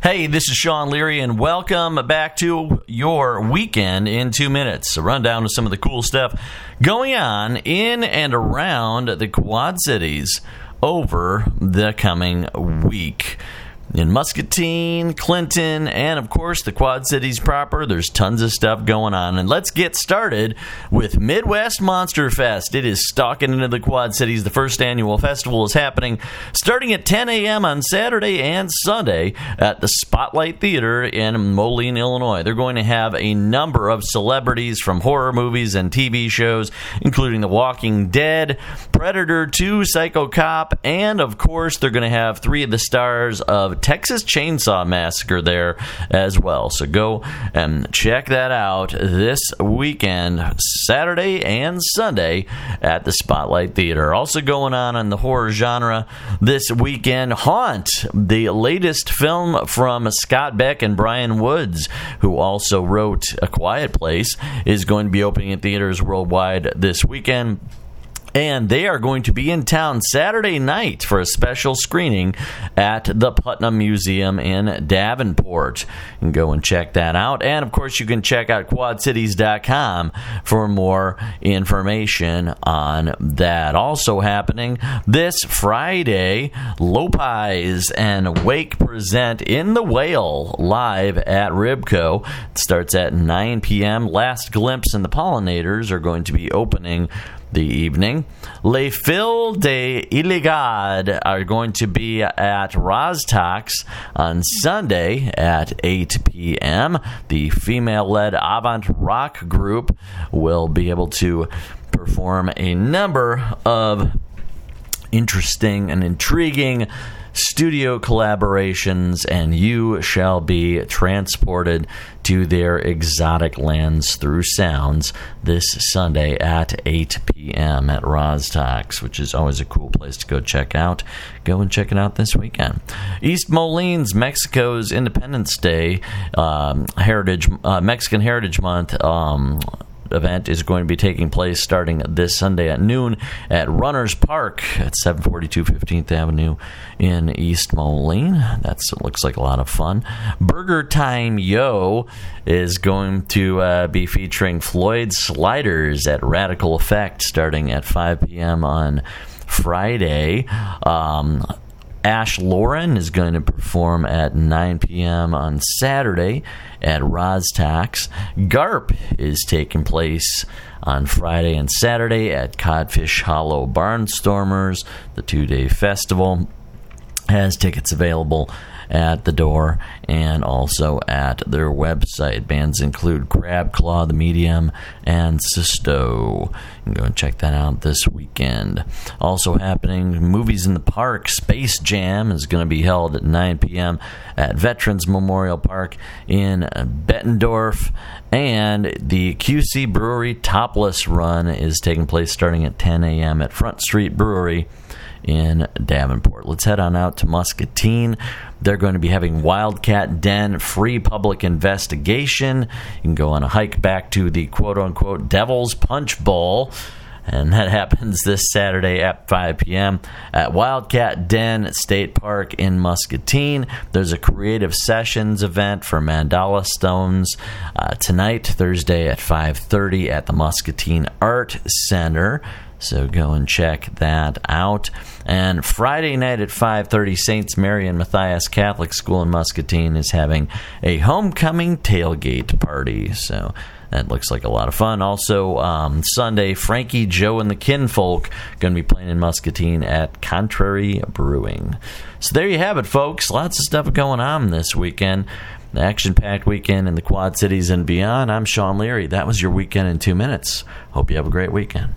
Hey, this is Sean Leary, and welcome back to your weekend in two minutes. A rundown of some of the cool stuff going on in and around the Quad Cities over the coming week in Muscatine, Clinton, and of course the Quad Cities proper. There's tons of stuff going on. And let's get started with Midwest Monster Fest. It is stalking into the Quad Cities. The first annual festival is happening starting at 10 a.m. on Saturday and Sunday at the Spotlight Theater in Moline, Illinois. They're going to have a number of celebrities from horror movies and TV shows, including The Walking Dead, Predator 2, Psycho Cop, and of course, they're going to have three of the stars of Texas Chainsaw Massacre there as well. So go and check that out this weekend, Saturday and Sunday at the Spotlight Theater. Also going on in the horror genre this weekend, Haunt, the latest film from Scott Beck and Bryan Woods, who also wrote A Quiet Place, is going to be opening in theaters worldwide this weekend and they are going to be in town Saturday night for a special screening at the Putnam Museum in Davenport. You can go and check that out. And of course, you can check out quadcities.com for more information on that. Also happening this Friday, Lopez and Wake present In the Whale live at Ribco. It starts at 9 p.m. Last Glimpse and the Pollinators are going to be opening the evening. Les Filles de Illighadad are going to be at Rozz-Tox on Sunday at 8 p.m. The female led avant rock group will be able to perform a number of interesting and intriguing studio collaborations, and you shall be transported to their exotic lands through sounds this Sunday at 8 p.m. at Rozz-Tox, which is always a cool place to go check out. Go and check it out this weekend. East Molines, Mexico's Independence Day, um, Heritage uh, Mexican Heritage Month. Um, event is going to be taking place starting this Sunday at noon at Runners Park at 742 15th Avenue in East Moline. That looks like a lot of fun. Burger Time Yo is going to uh, be featuring Floyd Sliders at Radical Effect starting at 5 p.m. on Friday. Um, Ash Lauren is going to perform at 9 p.m. on Saturday at Rozz-Tox. GARP is taking place on Friday and Saturday at Codfish Hollow Barnstormers. The two day festival has tickets available at the door and also at their website. Bands include Crab Claw, The Medium, and Sisto. You can go and check that out this weekend. Also happening, Movies in the Park. Space Jam is going to be held at 9 p.m. at Veterans Memorial Park in Bettendorf. And the QC Brewery Topless Run is taking place starting at 10 a.m. at Front Street Brewery in Davenport. Let's head on out to Muscatine. They're going to be having Wildcat Den free public investigation. You can go on a hike back to the quote unquote Devil's Punch Bowl. And that happens this Saturday at 5 p.m. at Wildcat Den State Park in Muscatine. There's a creative sessions event for Mandala Stones uh, tonight, Thursday at 5:30 at the Muscatine Art Center. So go and check that out. And Friday night at 5:30, Saints Mary and Matthias Catholic School in Muscatine is having a homecoming tailgate party. So that looks like a lot of fun. Also, um, Sunday, Frankie, Joe, and the Kinfolk going to be playing in Muscatine at Contrary Brewing. So there you have it, folks. Lots of stuff going on this weekend. Action packed weekend in the Quad Cities and beyond. I'm Sean Leary. That was your weekend in two minutes. Hope you have a great weekend.